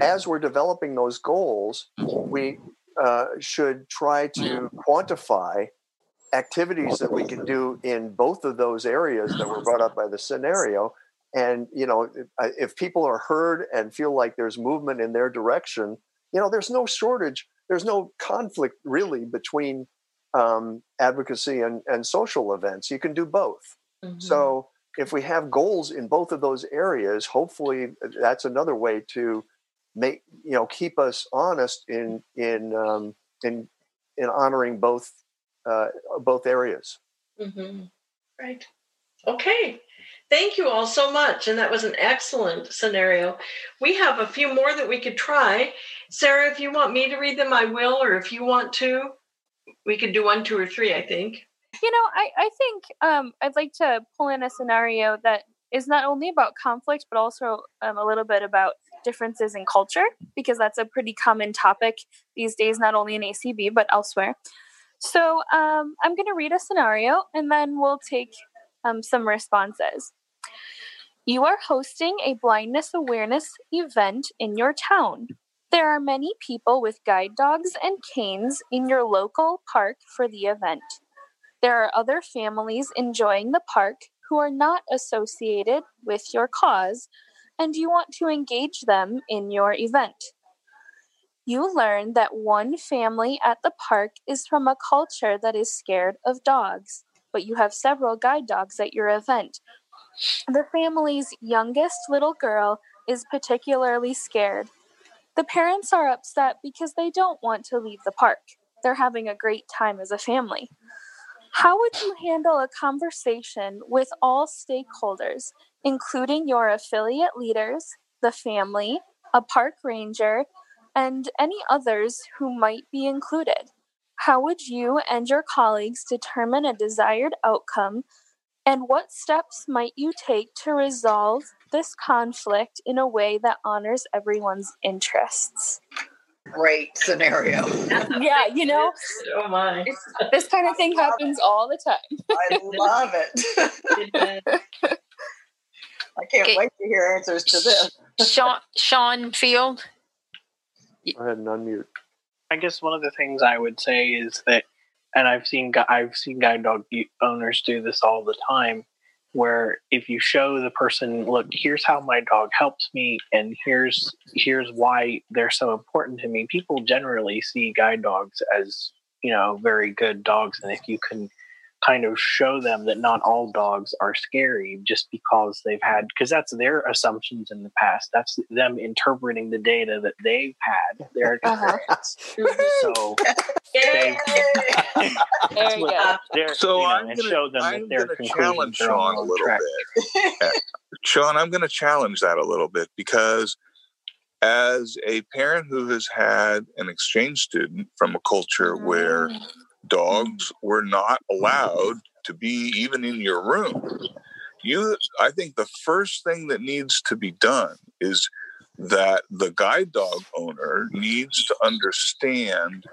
as we're developing those goals, we uh, should try to quantify activities that we can do in both of those areas that were brought up by the scenario and you know if, if people are heard and feel like there's movement in their direction you know there's no shortage there's no conflict really between um, advocacy and, and social events you can do both Mm-hmm. so if we have goals in both of those areas hopefully that's another way to make you know keep us honest in in um, in in honoring both uh, both areas Mm-hmm. Right. Okay. Thank you all so much. And that was an excellent scenario. We have a few more that we could try. Sarah, if you want me to read them, I will. Or if you want to, we could do one, two, or three, I think. You know, I, I think um, I'd like to pull in a scenario that is not only about conflict, but also um, a little bit about differences in culture, because that's a pretty common topic these days, not only in ACB, but elsewhere. So um, I'm going to read a scenario and then we'll take um, some responses. You are hosting a blindness awareness event in your town. There are many people with guide dogs and canes in your local park for the event. There are other families enjoying the park who are not associated with your cause, and you want to engage them in your event. You learn that one family at the park is from a culture that is scared of dogs, but you have several guide dogs at your event. The family's youngest little girl is particularly scared. The parents are upset because they don't want to leave the park. They're having a great time as a family. How would you handle a conversation with all stakeholders, including your affiliate leaders, the family, a park ranger, and any others who might be included? How would you and your colleagues determine a desired outcome And what steps might you take to resolve this conflict in a way that honors everyone's interests? Great scenario. yeah, you know, oh my. this kind of thing happens all the time. I love it. I can't Okay. wait to hear answers to this. Sean, Sean Field. Go ahead and unmute. I guess one of the things I would say is that, and I've seen I've seen guide dog owners do this all the time, where if you show the person, look, here's how my dog helps me, and here's here's why they're so important to me. People generally see guide dogs as you know very good dogs, and if you can kind of show them that not all dogs are scary just because they've had because that's their assumptions in the past. That's them interpreting the data that they've had their experience. So they There you go. they're, So you know, I'm and gonna- show them I'm that their gonna challenge Sean a little track. Uh, Sean, I'm going to challenge that a little bit because as a parent who has had an exchange student from a culture where dogs were not allowed to be even in your room, you I think the first thing that needs to be done is that the guide dog owner needs to understand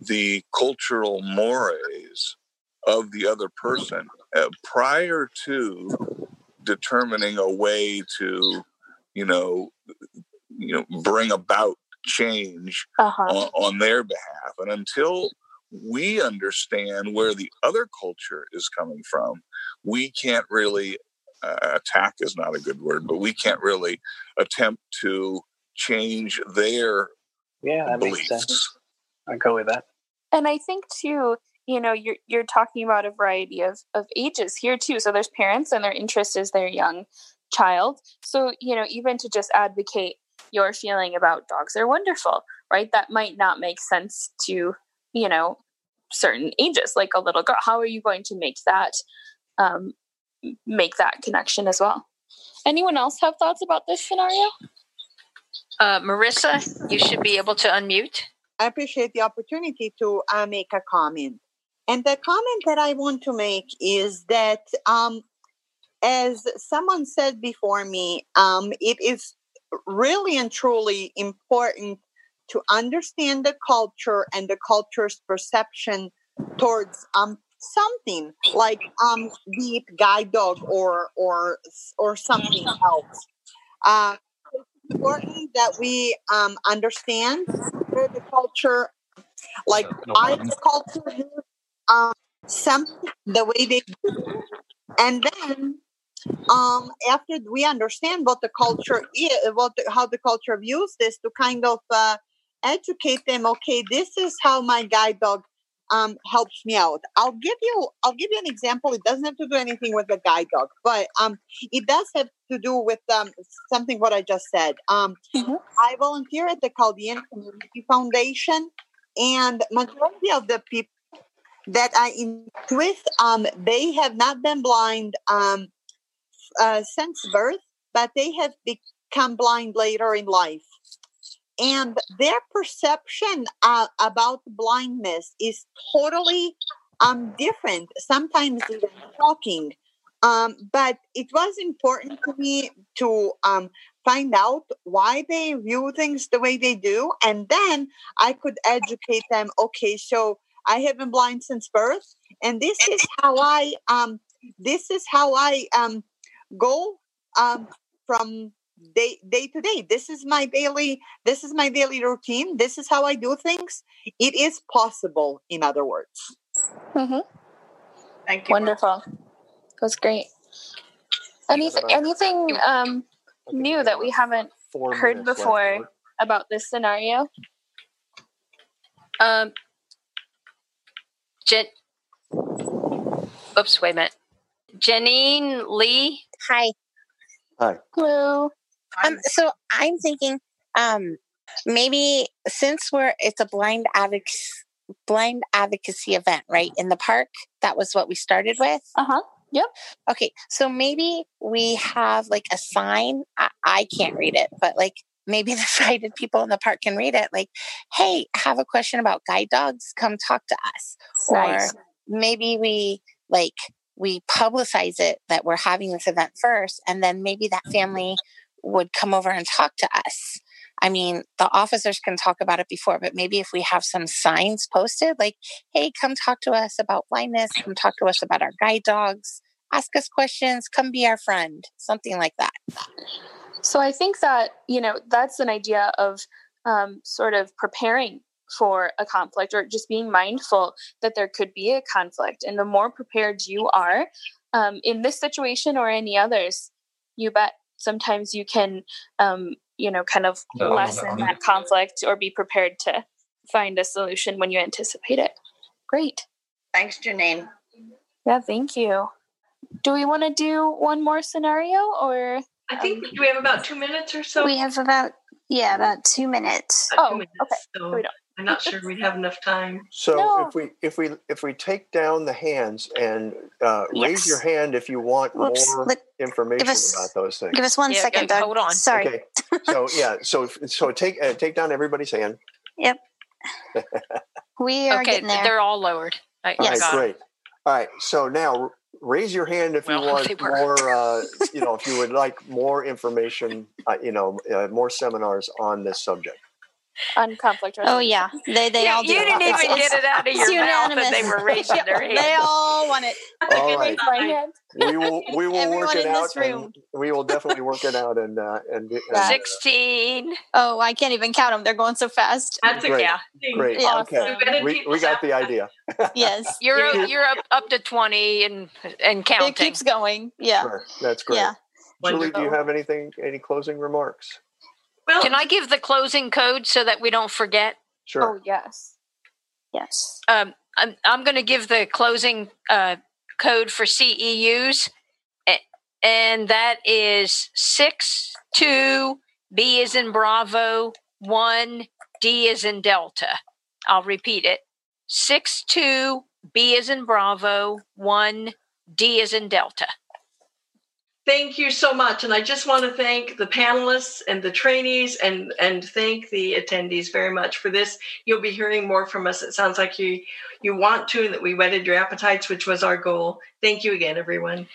the cultural mores of the other person uh, prior to determining a way to you know you know bring about change Uh-huh. on, on their behalf. And until we understand where the other culture is coming from we can't really uh, attack is not a good word but we can't really attempt to change their yeah that beliefs makes sense i go with that And I think too, you know, you're you're talking about a variety of of ages here too. So there's parents and their interest is their young child. So, you know, even to just advocate your feeling about dogs are wonderful, right? That might not make sense to, you know, certain ages, like a little girl. How are you going to make that um, make that connection as well? Anyone else have thoughts about this scenario? Uh, Marissa, you should be able to unmute. I appreciate the opportunity to uh, make a comment. And the comment that I want to make is that, um, as someone said before me, um, it is really and truly important to understand the culture and the culture's perception towards um, something like um, it guide dog or or or something else. Uh, it's important that we um, understand where the culture, like why the culture views um, something the way they do, and then um, after we understand what the culture is, what the, how the culture views this, to kind of uh, educate them. Okay, this is how my guide dog um, helps me out. I'll give you I'll give you an example. It doesn't have to do anything with the guide dog, but um, it does have to do with um, something what I just said. Um, I volunteer at the Chaldean Community Foundation, and majority of the people that I interact with, um, they have not been blind um, uh, since birth, but they have become blind later in life. And their perception uh, about blindness is totally um, different, sometimes even shocking. Um, but it was important to me to um, find out why they view things the way they do. And then I could educate them okay, so I have been blind since birth, and this is how I um, this is how I um, go um, from day day to day. This is my daily this is my daily routine. This is how I do things. It is possible, in other words. Mm-hmm. Thank you. Wonderful. That was great. Anything, anything um, new that we haven't heard before about this scenario? Um, Jen. Oops, wait a minute. Janine Lee. Hi. Hi. Hello. Um, so I'm thinking, um, maybe since we're it's a blind advocacy blind advocacy event, right in the park. That was what we started with. Uh huh. Yep. Okay, so maybe we have like a sign. I, I can't read it, but like maybe the sighted people in the park can read it. Like, hey, have a question about guide dogs? Come talk to us. Nice. Or maybe we like we publicize it that we're having this event first, and then maybe that family would come over and talk to us. I mean, the officers can talk about it before, but maybe if we have some signs posted, like, hey, come talk to us about blindness, come talk to us about our guide dogs, ask us questions, come be our friend, something like that. So I think that, you know, that's an idea of um, sort of preparing for a conflict or just being mindful that there could be a conflict. And the more prepared you are um, in this situation or any others, you bet sometimes you can, um, you know, kind of lessen that conflict or be prepared to find a solution when you anticipate it. Great. Thanks, Janine. Yeah, thank you. Do we want to do one more scenario or? I think um, do we have about two minutes or so? We have about yeah, about two minutes. About oh, two minutes, okay. So I'm not sure we'd have enough time. So no. if we if we if we take down the hands and uh, yes. raise your hand if you want Whoops. more Let, information us, about those things. Give us one yeah, second. Doug. Hold on. Sorry. Okay. So yeah. So so take uh, take down everybody's hand. Yep. we are okay, getting there. They're all lowered. I, yes. All right, great. All right. So now raise your hand if well, you want more uh, you know if you would like more information uh, you know uh, more seminars on this subject on conflict resolution. Oh yeah, they they you, all do. You didn't even get it out of your mouth, and they were raising their hand. they all want it. All right. we will we will Everyone work it out. we will definitely work it out and uh, and, and uh, sixteen. Oh, I can't even count them. They're going so fast. That's great. yeah. Great. Yeah. Okay. We, we got the idea. yes. You're you're up up to twenty and and counting. It keeps going. Yeah. Sure. That's great. Yeah. Julie, do you have anything? Any closing remarks? Well, Can I give the closing code so that we don't forget? Sure. Oh, yes. Yes. Um, I'm, I'm going to give the closing uh, code for CEUs, and that is 6 2 B is in Bravo, 1 D is in Delta. I'll repeat it 6 2 B is in Bravo, 1 D is in Delta. Thank you so much. And I just want to thank the panelists and the trainees and, and thank the attendees very much for this. You'll be hearing more from us. It sounds like you, you want to, and that we whetted your appetites, which was our goal. Thank you again, everyone.